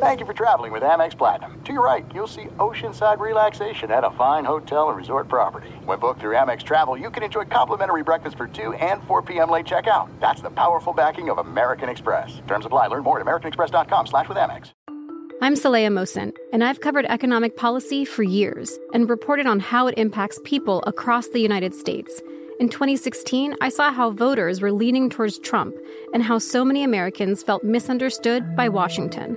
Thank you for traveling with Amex Platinum. To your right, you'll see oceanside relaxation at a fine hotel and resort property. When booked through Amex Travel, you can enjoy complimentary breakfast for 2 and 4 p.m. late checkout. That's the powerful backing of American Express. Terms apply. Learn more at americanexpress.com slash with Amex. I'm Saleha Mohsin, and I've covered economic policy for years and reported on how it impacts people across the United States. In 2016, I saw how voters were leaning towards Trump and how so many Americans felt misunderstood by Washington.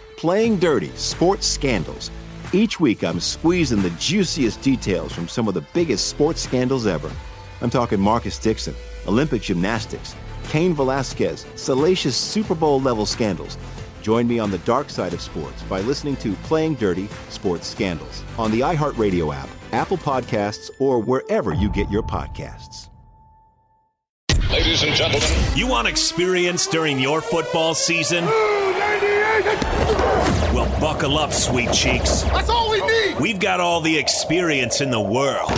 Playing Dirty Sports Scandals. Each week, I'm squeezing the juiciest details from some of the biggest sports scandals ever. I'm talking Marcus Dixon, Olympic gymnastics, Cain Velasquez, salacious Super Bowl level scandals. Join me on the dark side of sports by listening to Playing Dirty Sports Scandals on the iHeartRadio app, Apple Podcasts, or wherever you get your podcasts. Ladies and gentlemen, you want experience during your football season? Well, buckle up, sweet cheeks. That's all we need. We've got all the experience in the world.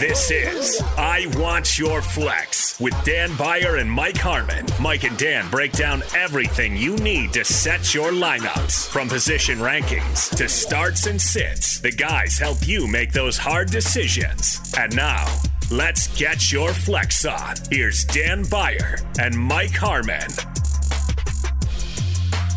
This is I Want Your Flex with Dan Beyer and Mike Harmon. Mike and Dan break down everything you need to set your lineups from position rankings to starts and sits. The guys help you make those hard decisions. And now, let's get your flex on. Here's Dan Beyer and Mike Harmon.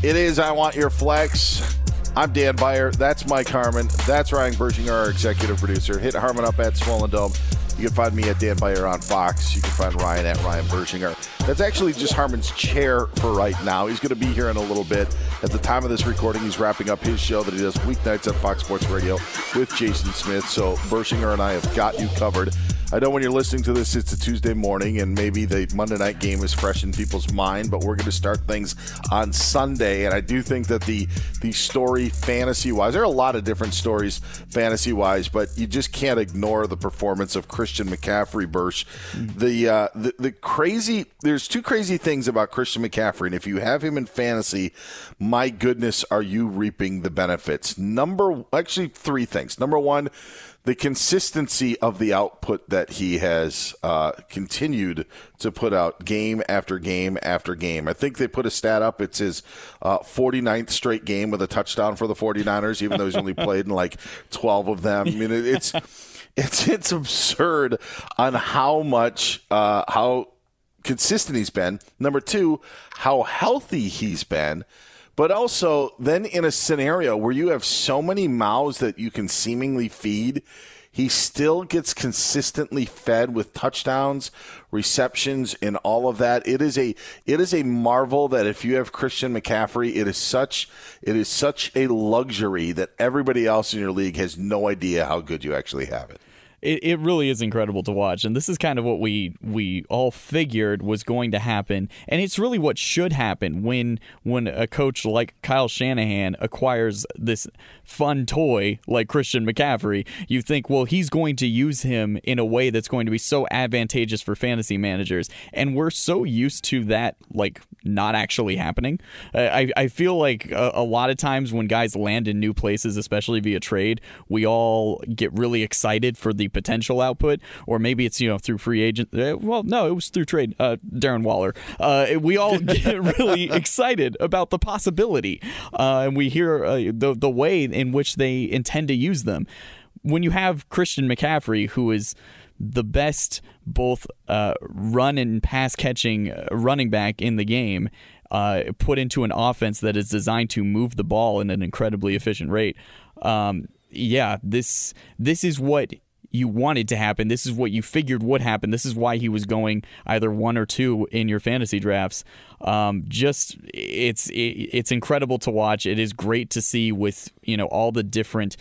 It is I Want Your Flex. I'm Dan Beyer. That's Mike Harmon. That's Ryan Burschinger, our executive producer. Hit Harmon up at Swollen Dome. You can find me at Dan Beyer on Fox. You can find Ryan at Ryan Burschinger. That's actually just Harmon's chair for right now. He's going to be here in a little bit. At the time of this recording, he's wrapping up his show that he does weeknights at Fox Sports Radio with Jason Smith. So Burschinger and I have got you covered. I know when you're listening to this, it's a Tuesday morning, and maybe the Monday night game is fresh in people's mind. But we're going to start things on Sunday, and I do think that the the story fantasy wise, there are a lot of different stories fantasy wise, but you just can't ignore the performance of Christian McCaffrey. Bursch, the, uh, the the crazy. There's two crazy things about Christian McCaffrey, and if you have him in fantasy, my goodness, are you reaping the benefits? Number, actually, three things. Number one the consistency of the output that he has uh, continued to put out game after game after game. I think they put a stat up. It's his uh, 49th straight game with a touchdown for the 49ers, even though he's only played in like 12 of them. I mean, it's it's it's absurd on how much uh, how consistent he's been. Number two, how healthy he's been. But also, then in a scenario where you have so many mouths that you can seemingly feed, he still gets consistently fed with touchdowns, receptions, and all of that. It is a it is a marvel that if you have Christian McCaffrey, it is such it is such a luxury that everybody else in your league has no idea how good you actually have it it, it really is incredible to watch. And this is kind of what we we all figured was going to happen. And it's really what should happen when when a coach like Kyle Shanahan acquires this fun toy like Christian McCaffrey you think well he's going to use him in a way that's going to be so advantageous for fantasy managers. And we're so used to that like not actually happening. I, I feel like a, a lot of times when guys land in new places especially via trade we all get really excited for the potential output, or maybe it's you know through free agent. Uh, well, no, it was through trade. Uh, Darren Waller. Uh, we all get really excited about the possibility, uh, and we hear uh, the the way in which they intend to use them. When you have Christian McCaffrey, who is the best both uh, run and pass catching running back in the game, put into an offense that is designed to move the ball in an incredibly efficient rate. Um, yeah, this this is what you wanted to happen. This is what you figured would happen. This is why he was going either one or two in your fantasy drafts. Um, just it's it, it's incredible to watch. It is great to see with you know all the different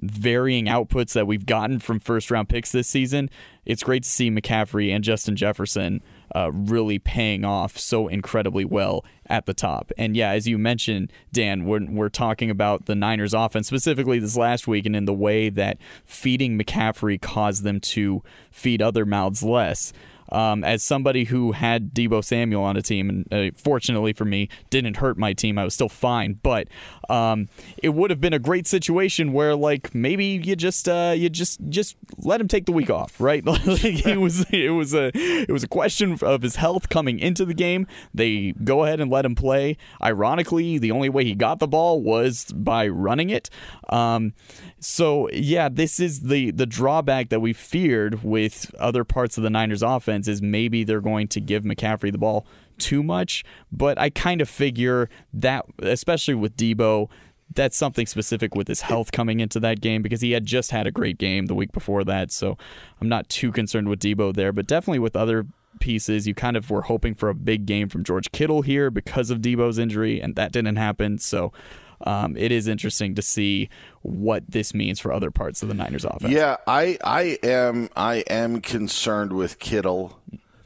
varying outputs that we've gotten from first round picks this season. It's great to see McCaffrey and Justin Jefferson uh, really paying off so incredibly well at the top. And yeah, as you mentioned, Dan, we're, we're talking about the Niners offense specifically this last week and in the way that feeding McCaffrey caused them to feed other mouths less um, as somebody who had Deebo Samuel on a team, and uh, fortunately for me, didn't hurt my team. I was still fine, but um, it would have been a great situation where, like, maybe you just uh, you just just let him take the week off, right? like it was it was a it was a question of his health coming into the game. They go ahead and let him play. Ironically, the only way he got the ball was by running it. Um, so yeah, this is the the drawback that we feared with other parts of the Niners offense is maybe they're going to give McCaffrey the ball too much, but I kind of figure that especially with Deebo, that's something specific with his health coming into that game because he had just had a great game the week before that. So I'm not too concerned with Deebo there, but definitely with other pieces, you kind of were hoping for a big game from George Kittle here because of Deebo's injury, and that didn't happen. So um, it is interesting to see what this means for other parts of the Niners offense. Yeah, I I am I am concerned with Kittle.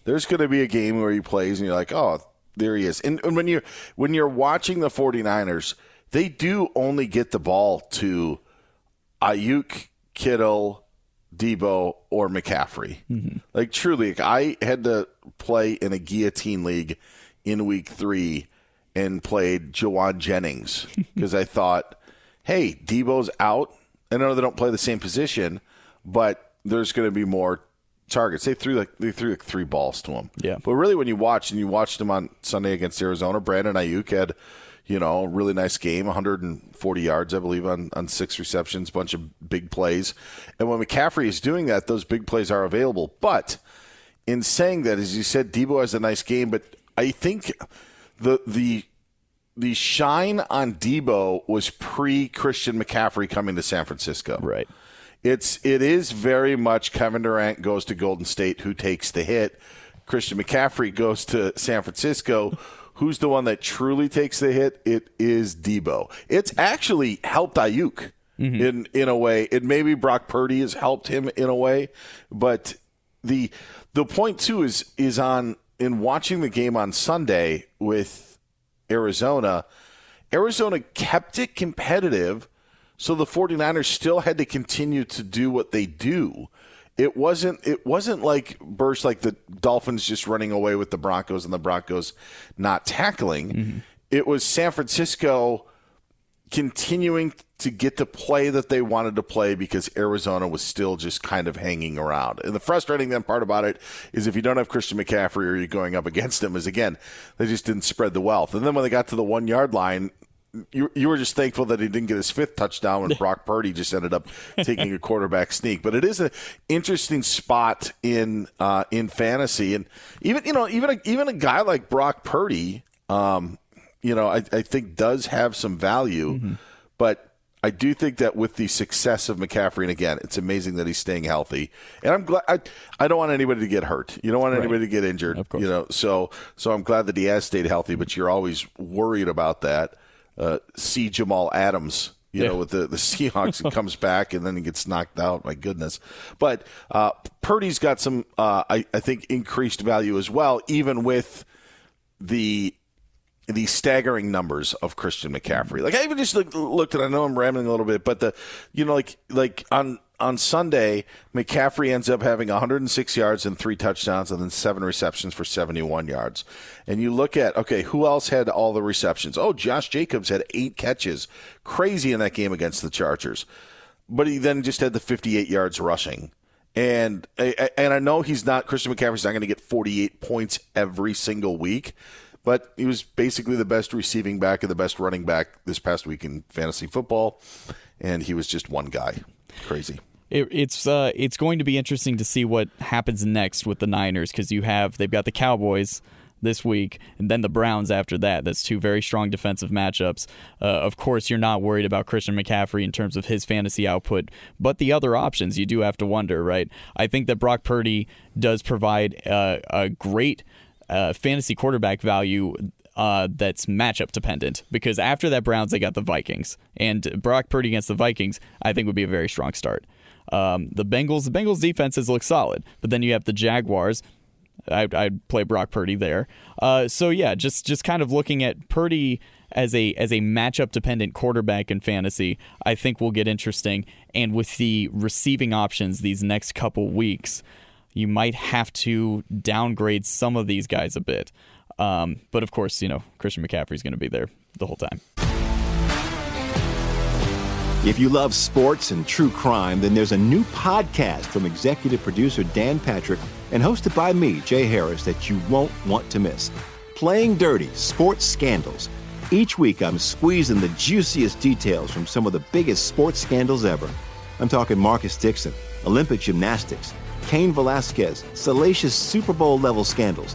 There's going to be a game where he plays and you're like, "Oh, there he is." And, and when you when you're watching the 49ers, they do only get the ball to Aiyuk, Kittle, Deebo, or McCaffrey. Mm-hmm. Like truly, I had to play in a guillotine league in week 3 and played Jauan Jennings because I thought, hey, Deebo's out. I know they don't play the same position, but there's going to be more targets. They threw like they threw like three balls to him. Yeah. But really, when you watch and you watched him on Sunday against Arizona, Brandon Aiyuk had, you know, a really nice game, 140 yards, I believe, on on six receptions, bunch of big plays. And when McCaffrey is doing that, those big plays are available. But in saying that, as you said, Deebo has a nice game, but I think the the the shine on Deebo was pre Christian McCaffrey coming to San Francisco. Right. It's it is very much Kevin Durant goes to Golden State, who takes the hit. Christian McCaffrey goes to San Francisco. Who's the one that truly takes the hit? It is Deebo. It's actually helped Aiyuk mm-hmm. in in a way. It maybe Brock Purdy has helped him in a way, but the the point too is is on in watching the game on Sunday with Arizona. Arizona kept it competitive, so the 49ers still had to continue to do what they do. It wasn't it wasn't like burst like the Dolphins just running away with the Broncos and the Broncos not tackling. Mm-hmm. It was San Francisco continuing to get the play that they wanted to play because Arizona was still just kind of hanging around. And the frustrating then part about it is if you don't have Christian McCaffrey or you're going up against him is again, they just didn't spread the wealth. And then when they got to the one yard line, you, you were just thankful that he didn't get his fifth touchdown when Brock Purdy just ended up taking a quarterback sneak. But it is an interesting spot in uh, in fantasy, and even you know even a, even a guy like Brock Purdy, um, you know, I, I think does have some value, mm-hmm. but I do think that with the success of McCaffrey, and again, it's amazing that he's staying healthy. And I'm glad. I, I don't want anybody to get hurt. You don't want anybody right. to get injured. Of course. You know, so so I'm glad that he has stayed healthy. But you're always worried about that. Uh, see Jamal Adams, you yeah. know, with the the Seahawks, and comes back and then he gets knocked out. My goodness. But uh, Purdy's got some, uh, I, I think, increased value as well, even with the the staggering numbers of Christian McCaffrey. Like I even just looked, looked at. I know I'm rambling a little bit, but the you know like like on on Sunday, McCaffrey ends up having 106 yards and three touchdowns, and then seven receptions for 71 yards. And you look at okay, who else had all the receptions? Oh, Josh Jacobs had eight catches, crazy in that game against the Chargers, but he then just had the 58 yards rushing. And and I know he's not Christian McCaffrey's not going to get 48 points every single week but he was basically the best receiving back and the best running back this past week in fantasy football, and he was just one guy. Crazy. It, it's uh, it's going to be interesting to see what happens next with the Niners because you have they've got the Cowboys this week, and then the Browns after that. That's two very strong defensive matchups. Uh, of course, you're not worried about Christian McCaffrey in terms of his fantasy output, but the other options you do have to wonder, right? I think that Brock Purdy does provide uh, a great uh, fantasy quarterback value uh, that's matchup dependent because after that Browns they got the Vikings and Brock Purdy against the Vikings I think would be a very strong start. Um, the Bengals the Bengals defenses look solid, but then you have the Jaguars. I, I'd play Brock Purdy there. Uh, so yeah, just just kind of looking at Purdy as a as a matchup dependent quarterback in fantasy, I think will get interesting. And with the receiving options these next couple weeks, you might have to downgrade some of these guys a bit. Um, but of course, you know, Christian McCaffrey is going to be there the whole time. If you love sports and true crime, then there's a new podcast from executive producer Dan Patrick and hosted by me, Jay Harris, that you won't want to miss. Playing Dirty Sports Scandals. Each week, I'm squeezing the juiciest details from some of the biggest sports scandals ever. I'm talking Marcus Dixon, Olympic gymnastics, Cain Velasquez, salacious Super Bowl level scandals.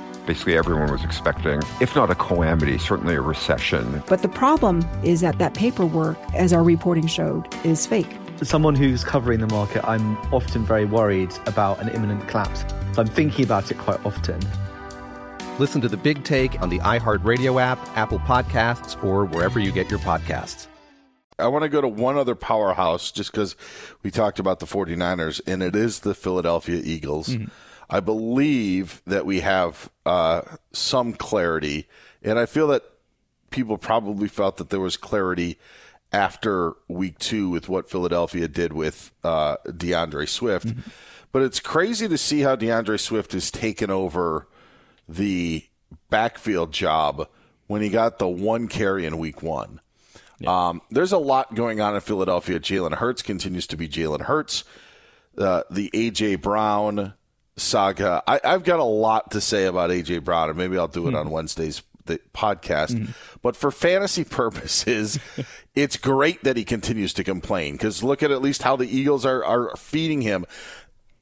Basically, everyone was expecting, if not a calamity, certainly a recession. But the problem is that that paperwork, as our reporting showed, is fake. As someone who's covering the market, I'm often very worried about an imminent collapse. So I'm thinking about it quite often. Listen to the big take on the iHeartRadio app, Apple Podcasts, or wherever you get your podcasts. I want to go to one other powerhouse just because we talked about the 49ers, and it is the Philadelphia Eagles. Mm-hmm. I believe that we have uh, some clarity, and I feel that people probably felt that there was clarity after week two with what Philadelphia did with uh, DeAndre Swift. Mm-hmm. But it's crazy to see how DeAndre Swift has taken over the backfield job when he got the one carry in week one. Um, there's a lot going on in Philadelphia. Jalen Hurts continues to be Jalen Hurts. Uh, the A.J. Brown saga. I, I've got a lot to say about A.J. Brown, and maybe I'll do it on hmm. Wednesday's the podcast. Hmm. But for fantasy purposes, it's great that he continues to complain because look at at least how the Eagles are, are feeding him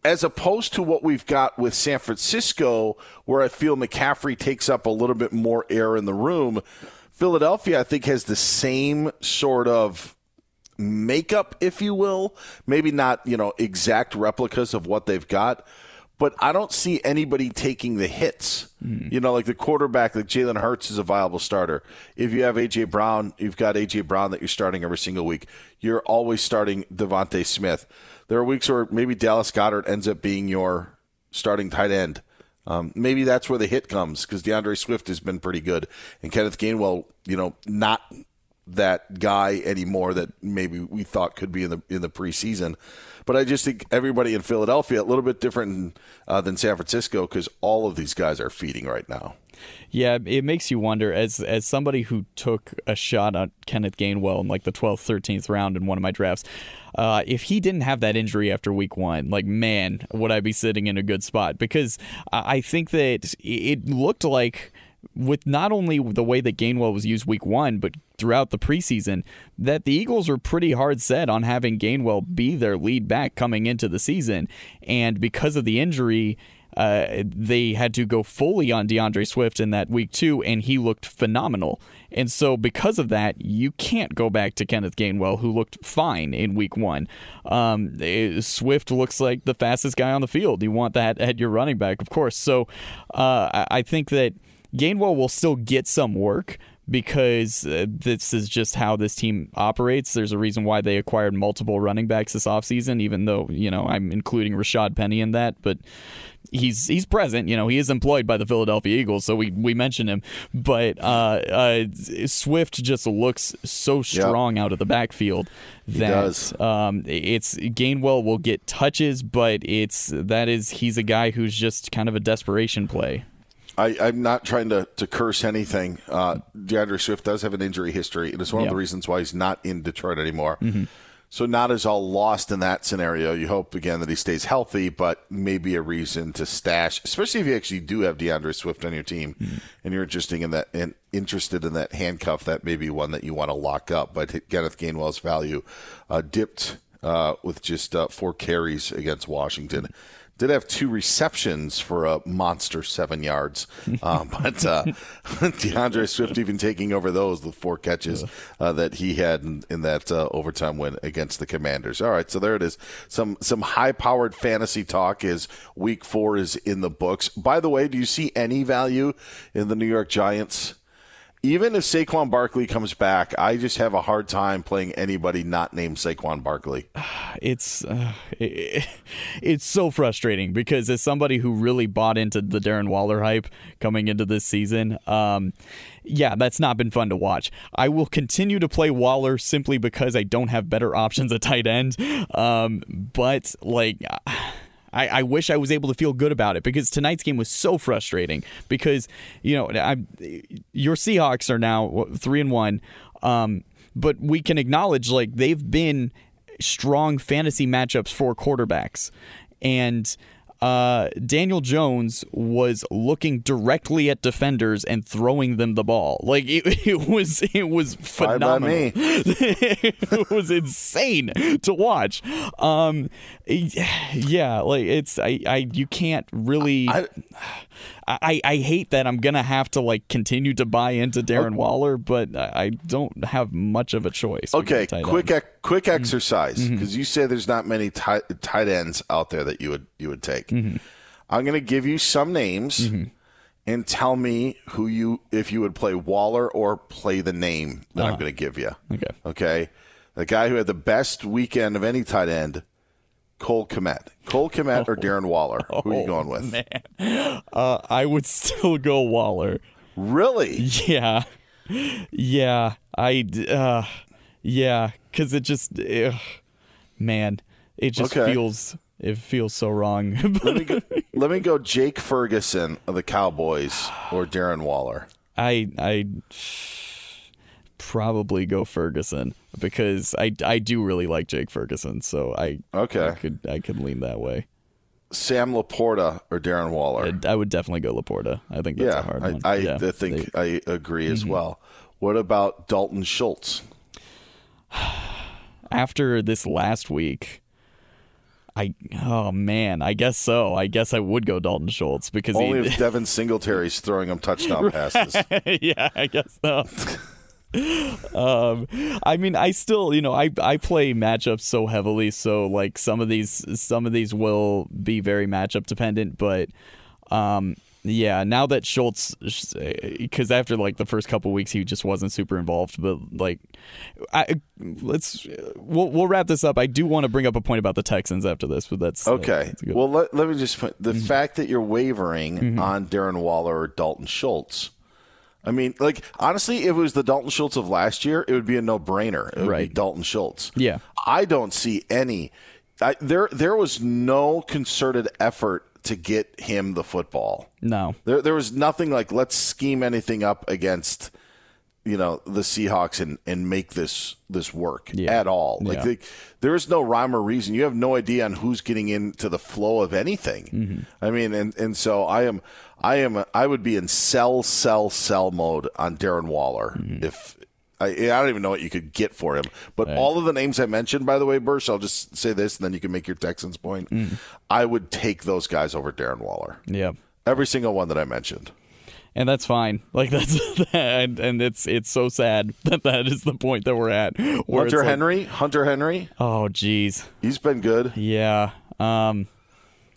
as opposed to what we've got with San Francisco, where I feel McCaffrey takes up a little bit more air in the room. Philadelphia, I think, has the same sort of makeup, if you will. Maybe not, you know, exact replicas of what they've got, but I don't see anybody taking the hits. You know, like the quarterback, like Jalen Hurts is a viable starter. If you have AJ Brown, you've got AJ Brown that you're starting every single week. You're always starting DeVonta Smith. There are weeks where maybe Dallas Goedert ends up being your starting tight end. Um, maybe that's where the hit comes because DeAndre Swift has been pretty good, and Kenneth Gainwell, you know, not that guy anymore that maybe we thought could be in the in the preseason. But I just think everybody in Philadelphia a little bit different uh, than San Francisco because all of these guys are feeding right now. Yeah, it makes you wonder as as somebody who took a shot on Kenneth Gainwell in like the 12th, 13th round in one of my drafts. Uh, if he didn't have that injury after week one, like man, would I be sitting in a good spot? Because I think that it looked like with not only the way that Gainwell was used week one, but throughout the preseason, that the Eagles were pretty hard set on having Gainwell be their lead back coming into the season. And because of the injury, uh, they had to go fully on DeAndre Swift in that week two, and he looked phenomenal. And so, because of that, you can't go back to Kenneth Gainwell, who looked fine in week one. Um, eh, Swift looks like the fastest guy on the field. You want that at your running back, of course. So, uh, I- I think that Gainwell will still get some work because uh, this is just how this team operates. There's a reason why they acquired multiple running backs this offseason, even though, you know, I'm including Rashaad Penny in that, but he's he's present. You know, he is employed by the Philadelphia Eagles, so we we mention him. But uh, uh, Swift just looks so strong out of the backfield that um, it's Gainwell will get touches, but it's that is he's a guy who's just kind of a desperation play. I, I'm not trying to, to curse anything. Uh, DeAndre Swift does have an injury history, and it's one Yeah. of the reasons why he's not in Detroit anymore. Mhm. So not as all lost in that scenario. You hope again that he stays healthy, but maybe a reason to stash, especially if you actually do have DeAndre Swift on your team, and you're interested in that and interested in that handcuff. That may be one that you want to lock up. But Kenneth Gainwell's value uh, dipped uh, with just uh, four carries against Washington. Did have two receptions for a monster seven yards, um, but uh, DeAndre Swift even taking over those with four catches uh, that he had in, in that uh, overtime win against the Commanders. All right, so there it is. Some some high powered fantasy talk is Week Four is in the books. By the way, do you see any value in the New York Giants? Even if Saquon Barkley comes back, I just have a hard time playing anybody not named Saquon Barkley. it's uh, it, it's so frustrating because as somebody who really bought into the Darren Waller hype coming into this season, um, yeah, that's not been fun to watch. I will continue to play Waller simply because I don't have better options at tight end. Um, but like. I, I wish I was able to feel good about it because tonight's game was so frustrating. Because you know, I, your Seahawks are now three and one, um, but we can acknowledge like they've been strong fantasy matchups for quarterbacks, and uh, Daniel Jones was looking directly at defenders and throwing them the ball. Like it, it was, it was phenomenal. me. it was insane to watch. Um, yeah, like it's I, I you can't really. I, I, I hate that I'm gonna have to like continue to buy into Darren Waller, but I don't have much of a choice. Okay, quick. Quick exercise Mhm. because you say there's not many tight, tight ends out there that you would you would take. Mm-hmm. I'm going to give you some names and tell me who you if you would play Waller or play the name that I'm Uh-huh. going to give you. Okay. Okay. The guy who had the best weekend of any tight end, Cole Kmet. Cole Kmet or Darren Waller? Who are you Oh, going with? Man, uh, I would still go Waller. Really? Yeah, yeah. I uh, yeah, because it just, ugh, man, it just Okay. feels it feels so wrong. let me go, let me go Jake Ferguson of the Cowboys or Darren Waller. I I probably go Ferguson because I, I do really like Jake Ferguson, so I okay I could I could lean that way. Sam LaPorta or Darren Waller? I, I would definitely go LaPorta. I think that's yeah, a hard I, one. I, yeah, I think they- I agree as Mhm. well. What about Dalton Schultz? after this last week. I oh man, I guess so. I guess I would go Dalton Schultz because Only he, if Devin Singletary's throwing him touchdown passes. yeah, I guess so. um, I mean, I still, you know, I I play matchups so heavily, so like some of these some of these will be very matchup dependent, but um, yeah, now that Schultz, because eh, after like the first couple weeks, he just wasn't super involved. But like, I let's we'll we'll wrap this up. I do want to bring up a point about the Texans after this, but that's uh, Okay. that's well, let, let me just put the Mm-hmm. fact that you're wavering mm-hmm. on Darren Waller or Dalton Schultz. I mean, like honestly, if it was the Dalton Schultz of last year, it would be a would be Right. Dalton Schultz. Yeah. I don't see any. I, there, there was no concerted effort to get him the football. no, There, there was nothing like let's scheme anything up against, you know, the Seahawks and, and make this this work at all. Like Yeah. they, there is no rhyme or reason. You have no idea on who's getting into the flow of anything. Mm-hmm. I mean, and and so I am, I am, I would be in sell, sell, sell mode on Darren Waller Mm-hmm. if. I, I don't even know what you could get for him. But all of the names I mentioned, by the way, Bursch, I'll just say this and then you can make your Texans point. Mm. I would take those guys over Darren Waller. yeah. Every single one that I mentioned. and that's fine. Like that's and, and it's it's so sad that that is the point that we're at. Hunter like, Henry, Hunter Henry, Oh, geez. he's been good. Yeah. Um,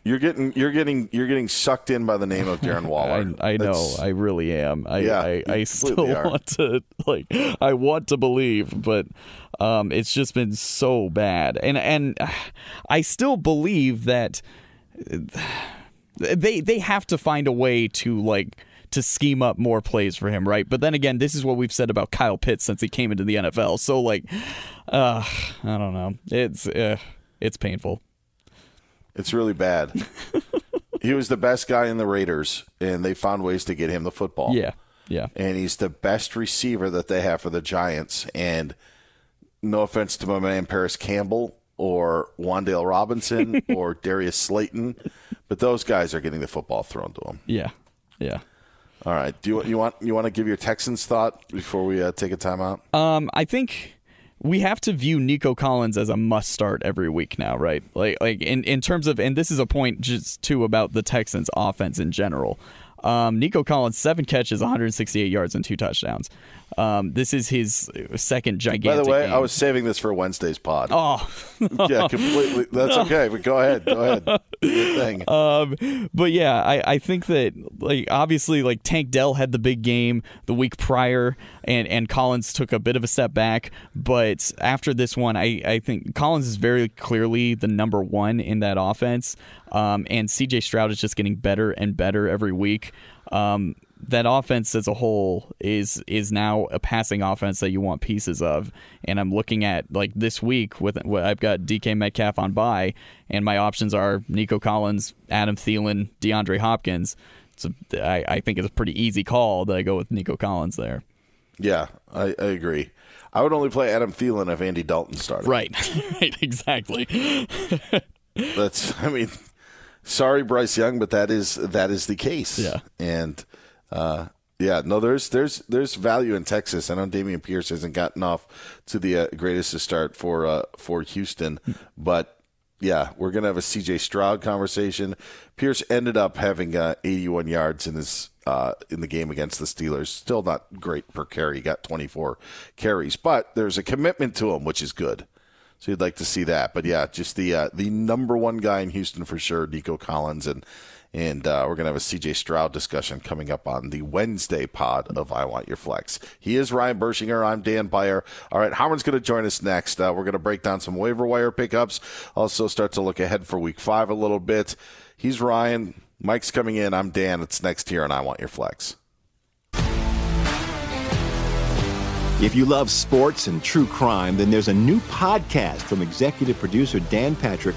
You're getting, you're getting, you're getting sucked in by the name of Darren Waller. I, I know. I really am. I Yeah, I, I still are. want to like. I want to believe, but um, it's just been so bad, and and I still believe that they they have to find a way to like to scheme up more plays for him, right? But then again, this is what we've said about Kyle Pitts since he came into the NFL. So like, uh, I don't know. It's uh, it's painful. It's really bad. he was the best guy in the Raiders, and they found ways to get him the football. Yeah. Yeah. and he's the best receiver that they have for the Giants. And no offense to my man Parris Campbell or Wan'Dale Robinson or Darius Slayton, but those guys are getting the football thrown to them. Yeah. Yeah. All right. Do you want you want you want to give your Texans thought before we uh, take a timeout? Um, I think we have to view Nico Collins as a must start every week now, right? Like, like in, in terms of, and this is a point just too about the Texans offense in general. Um, Nico Collins, seven catches, 168 yards, and two touchdowns. Um, this is his second gigantic. By the way, game. I was saving this for Wednesday's pod. Oh, yeah, completely. That's okay. But go ahead. Go ahead. Thing. Um, but yeah, I, I think that like obviously like Tank Dell had the big game the week prior, and and Collins took a bit of a step back. But after this one, I I think Collins is very clearly the number one in that offense. Um, and C.J. Stroud is just getting better and better every week. Um, that offense as a whole is is now a passing offense that you want pieces of. And I'm looking at like this week with what I've got DK Metcalf on bye, and my options are Nico Collins, Adam Thielen, DeAndre Hopkins. So I, I think it's a pretty easy call that I go with Nico Collins there. Yeah, I, I agree. I would only play Adam Thielen if Andy Dalton started. Right, right, exactly. That's. I mean, sorry, Bryce Young, but that is that is the case. Yeah. and uh, yeah, no, there's there's there's value in Texas. I know Dameon Pierce hasn't gotten off to the uh, greatest start for uh, for Houston, but yeah, we're gonna have a C.J. Stroud conversation. Pierce ended up having uh, 81 yards in his uh, in the game against the Steelers. Still not great per carry. He got 24 carries, but there's a commitment to him, which is good. So you'd like to see that, but yeah, just the uh, the number one guy in Houston for sure, Nico Collins, and and uh, we're gonna have a CJ Stroud discussion coming up on the Wednesday pod of I Want Your Flex. He is Ryan Burschinger. I'm Dan Beyer. All right, Howard's gonna join us next. Uh, we're gonna break down some waiver wire pickups. Also start to look ahead for Week Five a little bit. He's Ryan. Mike's coming in. I'm Dan. It's next here on I Want Your Flex. If you love sports and true crime, then there's a new podcast from executive producer Dan Patrick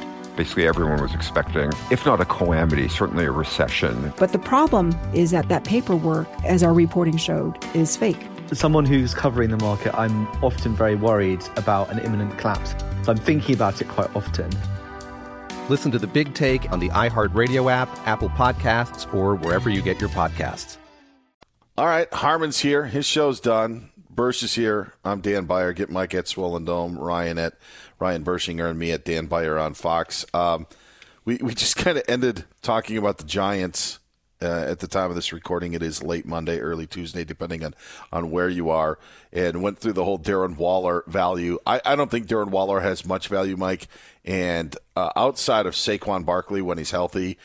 Basically, everyone was expecting, if not a calamity, certainly a recession. But the problem is that that paperwork, as our reporting showed, is fake. As someone who's covering the market, I'm often very worried about an imminent collapse. So I'm thinking about it quite often. Listen to the big take on the iHeartRadio app, Apple Podcasts, or wherever you get your podcasts. All right, Harmon's here. His show's done. Bursch is here. I'm Dan Beyer. Get Mike at Swollen Dome. Ryan at Ryan Burschinger and me at Dan Beyer on Fox. Um, we we just kind of ended talking about the Giants. Uh, at the time of this recording, it is late Monday, early Tuesday, depending on, on where you are, and went through the whole Darren Waller value. I, I don't think Darren Waller has much value, Mike. And uh, outside of Saquon Barkley when he's healthy,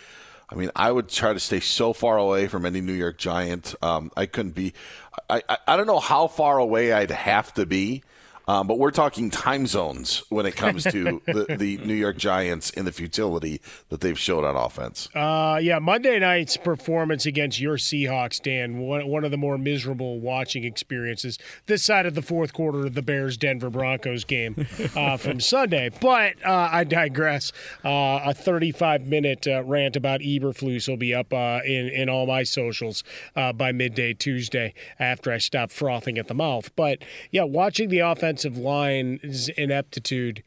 I mean, I would try to stay so far away from any New York Giant. Um, I couldn't be. I, I, I don't know how far away I'd have to be. Um, but we're talking time zones when it comes to the, the, New York Giants and the futility that they've showed on offense. Uh, yeah, Monday night's performance against your Seahawks, Dan, one, one of the more miserable watching experiences this side of the fourth quarter of the Bears Denver Broncos game uh, from Sunday. But uh, I digress. Uh, a 35 minute uh, rant about Eberflus will be up uh, in, in all my socials by midday Tuesday after I stop frothing at the mouth. But yeah, watching the offense offensive line's ineptitude,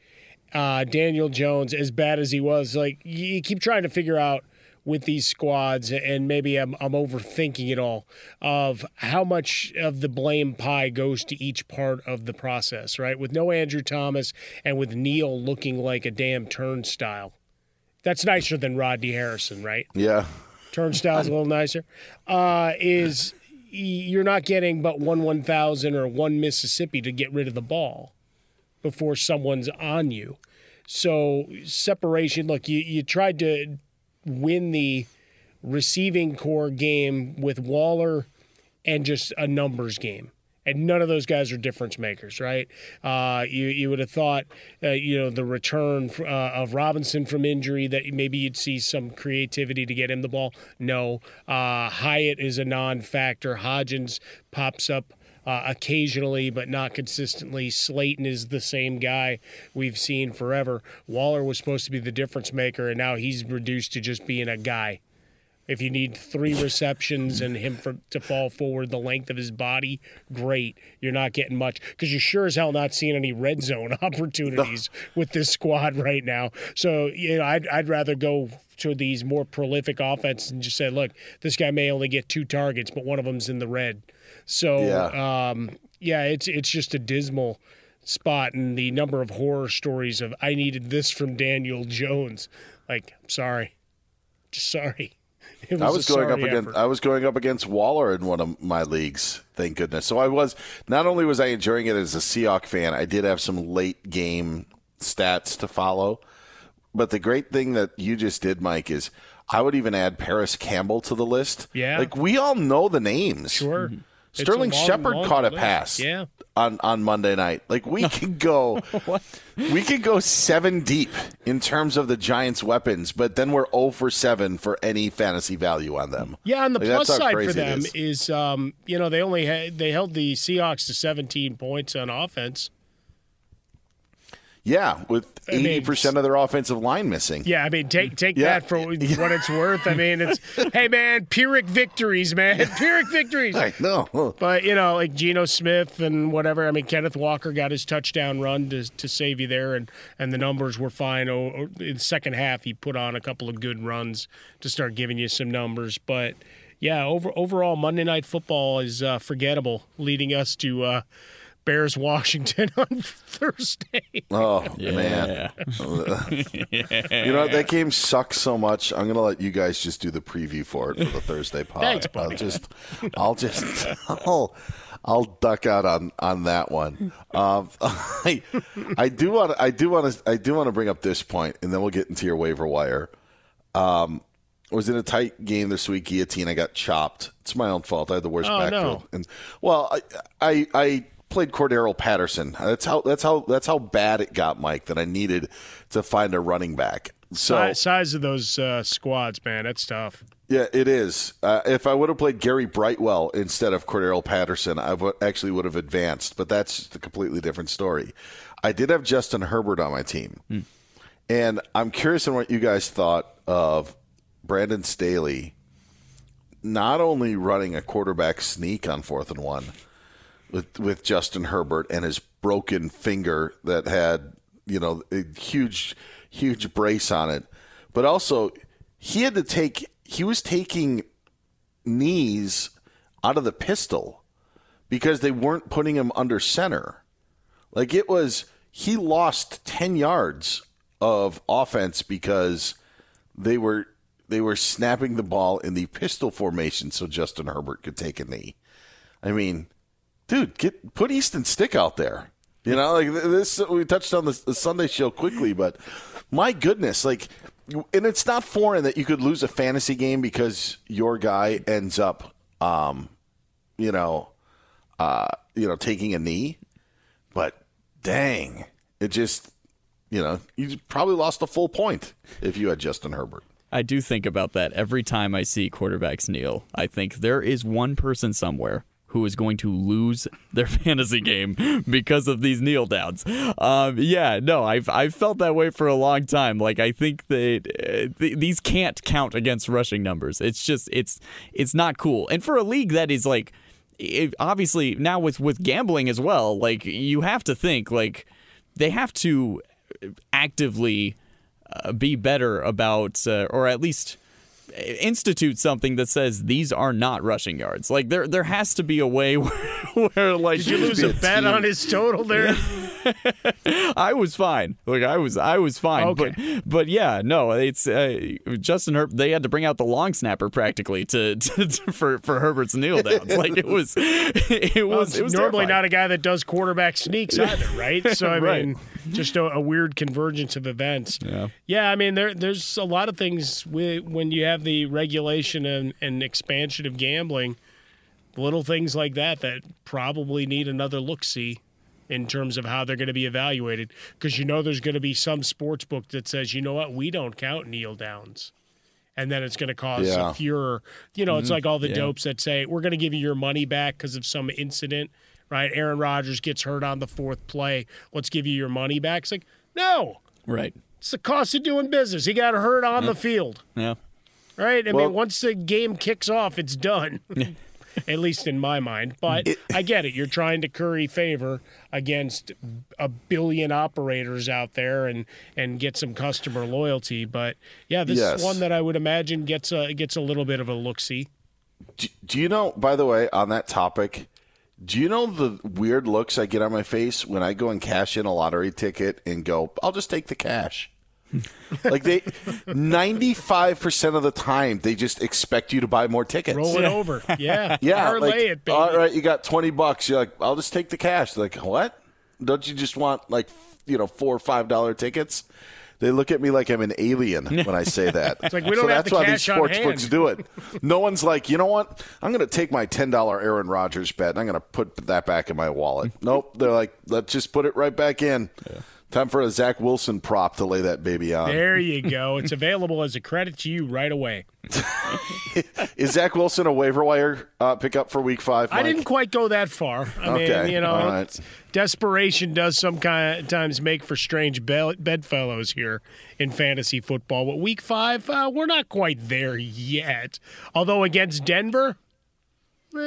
uh, Daniel Jones, as bad as he was, like you keep trying to figure out with these squads, and maybe I'm, I'm overthinking it all, of how much of the blame pie goes to each part of the process, right? With no Andrew Thomas and with Neal looking like a damn turnstile. That's nicer than Rodney Harrison, right? Yeah. Turnstile's a little nicer. Uh, is you're not getting but one one thousand or one Mississippi to get rid of the ball before someone's on you. So separation. Look, you you tried to win the receiving corps game with Waller and just a numbers game. And none of those guys are difference makers, right? Uh, you you would have thought, uh, you know, the return uh, of Robinson from injury that maybe you'd see some creativity to get him the ball. No, uh, Hyatt is a non-factor. Hodgins pops up uh, occasionally, but not consistently. Slayton is the same guy we've seen forever. Waller was supposed to be the difference maker, and now he's reduced to just being a guy. If you need three receptions and him for, to fall forward the length of his body, great. You're not getting much because you're sure as hell not seeing any red zone opportunities with this squad right now. So you know, I'd I'd rather go to these more prolific offenses and just say, look, this guy may only get two targets, but one of them's in the red. So Yeah. um, yeah, it's it's just a dismal spot, and the number of horror stories of I needed this from Daniel Jones. Like, sorry, just sorry. It I was was a going up against effort. I was going up against Waller in one of my leagues. Thank goodness. So I was not only was I enjoying it as a Seahawk fan, I did have some late game stats to follow. But the great thing that you just did, Mike, is I would even add Parris Campbell to the list. Yeah. like we all know the names. Sure. It's a Sterling Shepard caught a list. pass. Yeah. On, on Monday night, like we could go, we could go seven deep in terms of the Giants' weapons, but then we're zero for seven for any fantasy value on them. Yeah, and the Like, plus side for them is. is, um, you know, they only had they held the Seahawks to 17 points on offense. Yeah, with eighty percent of their offensive line missing. Yeah, I mean, take take Yeah. that for what it's worth. I mean, it's hey man, Pyrrhic victories, man, Pyrrhic victories. I know. But you know, like Geno Smith and whatever. I mean, Kenneth Walker got his touchdown run to to save you there, and and the numbers were fine. Oh, oh, in the second half, he put on a couple of good runs to start giving you some numbers. But yeah, over overall, Monday Night Football is uh, forgettable, leading us to. Uh, Bears Washington on Thursday. Oh man, you know what? that game sucks so much. I'm gonna let you guys just do the preview for it for the Thursday pod. Thanks, I'll just, I'll just, I'll, I'll duck out on on that one. Um, I, I do want, I do want to, I do want to bring up this point, and then we'll get into your waiver wire. Um, I was in a tight game this week. Guillotine. I got chopped. It's my own fault. I had the worst Oh, backfield. no. And well, I, I I played Cordarrelle Patterson. That's how that's how that's how bad it got, Mike. That I needed to find a running back. So size, size of those uh, squads, man, that's tough. yeah, it is. Uh, if I would have played Gary Brightwell instead of Cordarrelle Patterson, I would actually would have advanced. But that's just a completely different story. I did have Justin Herbert on my team, and I'm curious on what you guys thought of Brandon Staley not only running a quarterback sneak on fourth and one with with Justin Herbert and his broken finger that had you know a huge huge brace on it, but also he had to take he was taking knees out of the pistol because they weren't putting him under center. Like it was he lost 10 yards of offense because they were they were snapping the ball in the pistol formation so Justin Herbert could take a knee. I mean, dude, get put Easton Stick out there. You know, like this we touched on the, the Sunday show quickly, but my goodness, like and it's not foreign that you could lose a fantasy game because your guy ends up um you know uh you know taking a knee, but dang, it just you know, you probably lost a full point if you had Justin Herbert. I do think about that every time I see quarterbacks kneel. I think there is one person somewhere who is going to lose their fantasy game because of these kneel downs. Um, yeah, no, I've I've felt that way for a long time. Like I think that uh, th- these can't count against rushing numbers. It's just it's it's not cool. And for a league that is like it, obviously now with with gambling as well, like you have to think like they have to actively uh, be better about, uh, or at least institute something that says these are not rushing yards. Like there there has to be a way where, where like Did you lose a bet on his total there? I was fine. Like I was, I was fine. Okay. But, but yeah, no, it's uh, Justin Herbert. They had to bring out the long snapper practically to, to, to for for Herbert's kneel downs. Like it was, it Well, was. it was normally terrifying. not a guy that does quarterback sneaks either, right? So I Right. mean, just a, a weird convergence of events. Yeah. Yeah, I mean, there there's a lot of things with, when you have the regulation and, and expansion of gambling, little things like that that probably need another look see in terms of how they're going to be evaluated. Because you know there's going to be some sports book that says, you know what, we don't count kneel downs. And then it's going to cause Yeah. a furor. You know, it's Mhm. like all the Yeah. dopes that say, we're going to give you your money back because of some incident, right? Aaron Rodgers gets hurt on the fourth play. Let's give you your money back. It's like, no, Right. it's the cost of doing business. He got hurt on the field, Yeah. Right? I Well- mean, once the game kicks off, it's done. At least in my mind. But I get it. You're trying to curry favor against a billion operators out there and and get some customer loyalty. But yeah, this Yes. is one that I would imagine gets a gets a little bit of a look see. Do you know, by the way, on that topic, do you know the weird looks I get on my face when I go and cash in a lottery ticket and go, I'll just take the cash? like they 95% of the time they just expect you to buy more tickets. Roll it over. Yeah. Yeah. Parlay like, it, baby. All right, you got 20 bucks. You're like, I'll just take the cash. They're like, what? Don't you just want like, you know, four or five dollar tickets? They look at me like I'm an alien when I say that. It's like, we don't have that's the why cash these sports books do it. No one's like, you know what? I'm going to take my ten dollar Aaron Rodgers bet and I'm going to put that back in my wallet. nope. They're like, let's just put it right back in. Time for a Zach Wilson prop to lay that baby on. There you go. It's available as a credit to you right away. Is Zach Wilson a waiver wire uh, pickup for Week Five? I didn't quite go that far. I Okay, mean, you know, right. desperation does sometimes make for strange bedfellows here in fantasy football. But week five, uh, we're not quite there yet. Although against Denver, you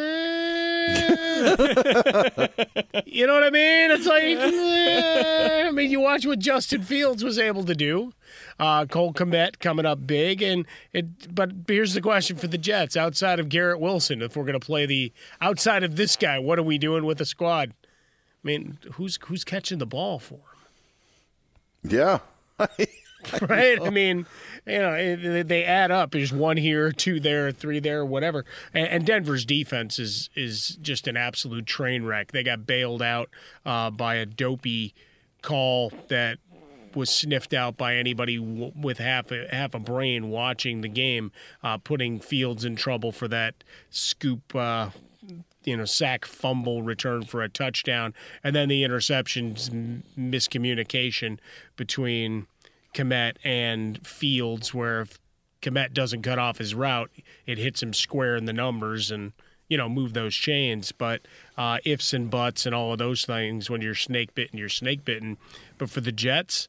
know what I mean? It's like, eh, I mean, you watch what Justin Fields was able to do. Uh, Cole Kmet coming up big, and it. But here's the question for the Jets: outside of Garrett Wilson, if we're going to play the outside of this guy, what are we doing with the squad? I mean, who's who's catching the ball for him? Yeah. right? I mean, you know, they add up. There's one here, two there, three there, whatever. And, Denver's defense is is just an absolute train wreck. They got bailed out uh, by a dopey call that was sniffed out by anybody with half a half a brain watching the game, uh, putting Fields in trouble for that scoop. Uh, you know, sack fumble return for a touchdown, and then the interceptions miscommunication between Kmet and Fields, where if Kmet doesn't cut off his route, it hits him square in the numbers and you know move those chains. But uh, ifs and buts and all of those things when you're snake bitten, you're snake bitten. But for the Jets,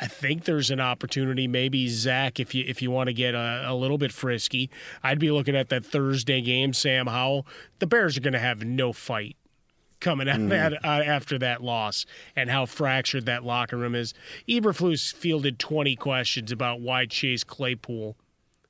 I- think there's an opportunity. Maybe Zach, if you if you want to get a, a little bit frisky, I'd be looking at that Thursday game. Sam Howell, the Bears are going to have no fight coming out Mm-hmm. at, uh, after that loss and how fractured that locker room is. Eberflus fielded 20 questions about why Chase Claypool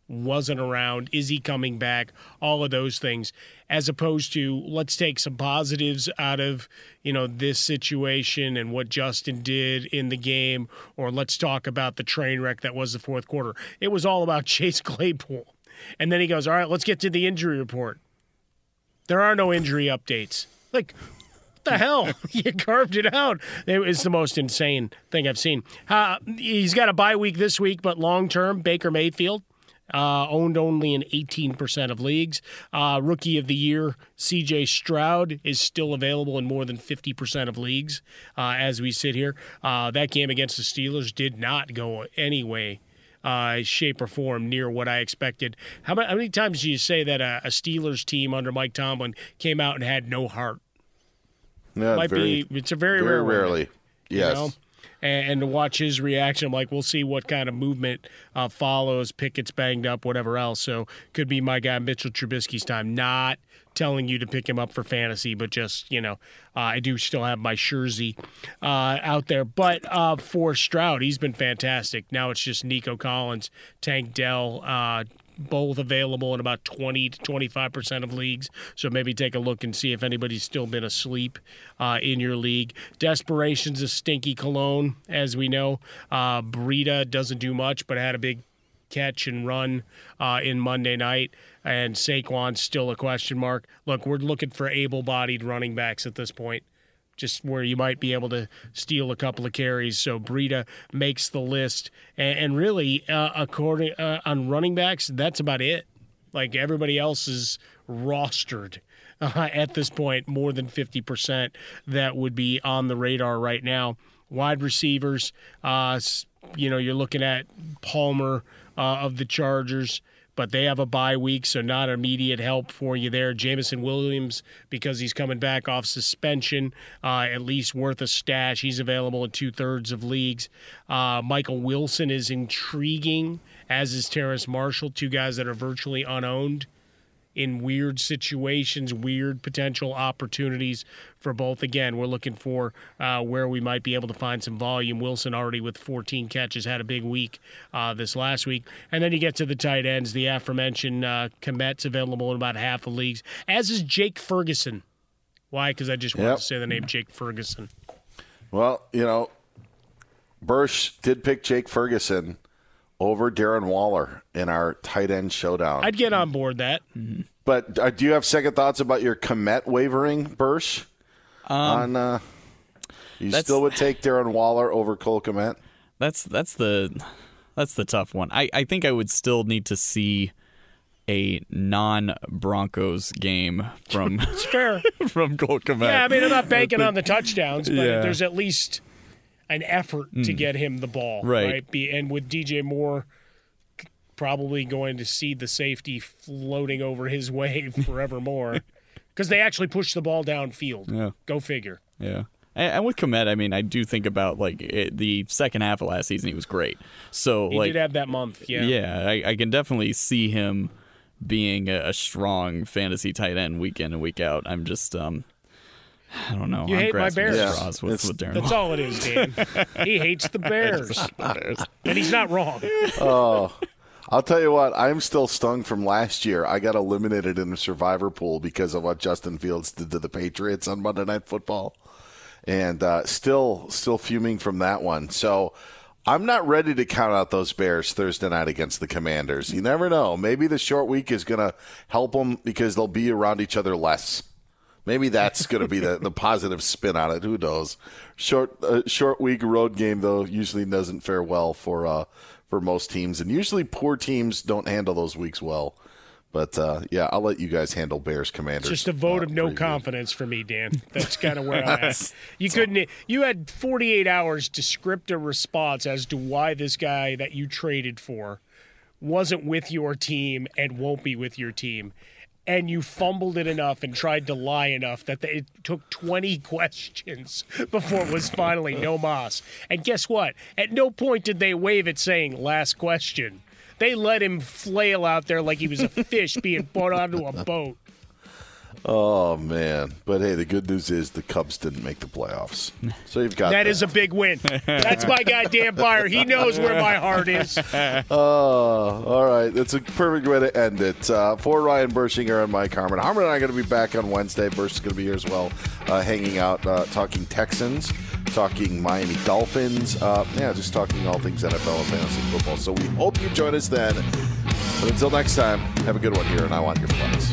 wasn't around. Is he coming back? All of those things, as opposed to let's take some positives out of you know this situation and what Justin did in the game, or let's talk about the train wreck that was the fourth quarter. It was all about Chase Claypool, and then he goes, "All right, let's get to the injury report." There are no injury updates. Like, what the hell? you carved it out. It was the most insane thing I've seen. Uh, he's got a bye week this week, but long term, Baker Mayfield. Uh, owned only in 18% of leagues. Uh, rookie of the year, CJ Stroud, is still available in more than 50% of leagues uh, as we sit here. Uh, that game against the Steelers did not go any way, uh, shape, or form near what I expected. How, ma- how many times do you say that a, a Steelers team under Mike Tomlin came out and had no heart? Yeah, Might very, be. It's a very, very rare rarely. you Yes. know? and, to watch his reaction. I'm like, we'll see what kind of movement uh, follows. Pickett's banged up, whatever else. So could be my guy Mitchell Trubisky's time. Not telling you to pick him up for fantasy, but just you know, uh, I do still have my Schurzy uh, out there. But uh, for Stroud, he's been fantastic. Now it's just Nico Collins, Tank Dell. Both available in about 20 to 25 percent of leagues. So maybe take a look and see if anybody's still been asleep uh, in your league. Desperation's a stinky cologne, as we know. Uh, doesn't do much, but had a big catch and run uh, in Monday night. And Saquon's still a question mark. Look, we're looking for able bodied running backs at this point, just where you might be able to steal a couple of carries. So Breida makes the list. And, and really, uh, according uh, on running backs, that's about it. Like everybody else is rostered. Uh, at this point, more than 50% that would be on the radar right now. Wide receivers, uh, you know, you're looking at Palmer, uh, of the Chargers, but they have a bye week, so not immediate help for you there. Jameson Williams, because he's coming back off suspension, uh, at least worth a stash. He's available in two thirds of leagues. Uh, Michael Wilson is intriguing, as is Terrace Marshall, two guys that are virtually unowned in weird situations, weird potential opportunities for both. Again, we're looking for uh, where we might be able to find some volume. Wilson already with 14 catches had a big week uh, this last week. And then you get to the tight ends, the aforementioned uh, Kmet's available in about half the leagues, as is Jake Ferguson. Why? Because I just wanted Yep. to say the name Jake Ferguson. Well, you know, Bursch did pick Jake Ferguson over Darren Waller in our tight end showdown. I'd get on board that. But uh, do you have second thoughts about your Kmet wavering, Bursch? on uh, you still would take Darren Waller over Cole Kmet? That's that's the that's the tough one. I, I think I would still need to see a non Broncos game from fair. from Cole Kmet. Yeah, I mean, I'm not banking on the touchdowns, but Yeah. there's at least an effort to Mm. get him the ball, Right. Be, and with DJ Moore probably going to see the safety floating over his way forevermore, because they actually push the ball downfield. Yeah. Go figure. Yeah. And, and with Kmet, I mean, I do think about like it, the second half of last season, he was great. So He like, did have that month, yeah. yeah, I, I can definitely see him being a, a strong fantasy tight end week in and week out. I'm just, um, I don't know. You I'm hate my grasping Bears. straws with, with Darren That's Waller. all it is, Dan. he hates the Bears, and he's not wrong. oh, I'll tell you what. I'm still stung from last year. I got eliminated in the survivor pool because of what Justin Fields did to the Patriots on Monday Night Football, and uh, still, still fuming from that one. So. I'm not ready to count out those Bears Thursday night against the Commanders. You never know. Maybe the short week is going to help them because they'll be around each other less. Maybe that's going to be the, the positive spin on it. Who knows? Short uh, short week road game though usually doesn't fare well for uh, for most teams, and usually poor teams don't handle those weeks well. But uh, yeah, I'll let you guys handle Bears Commanders. Just a vote of no confidence for me, Dan. That's kind of where I'm at. You couldn't. You had 48 hours to script a response as to why this guy that you traded for wasn't with your team and won't be with your team. And you fumbled it enough and tried to lie enough that it took 20 questions before it was finally no mas. And guess what? At no point did they wave it saying last question. They let him flail out there like he was a fish being put onto a boat. Oh man! But hey, the good news is the Cubs didn't make the playoffs, so you've got That is a big win. That's my goddamn Beyer. He knows where my heart is. Oh, all right. That's a perfect way to end it. Uh, for Ryan Burschinger and Mike Harmon. Harmon and I are going to be back on Wednesday. Bursch is going to be here as well, uh, hanging out, uh, talking Texans, talking Miami Dolphins. Uh, yeah, just talking all things NFL and fantasy football. So we hope you join us then. But until next time, have a good one here, and I want your flex.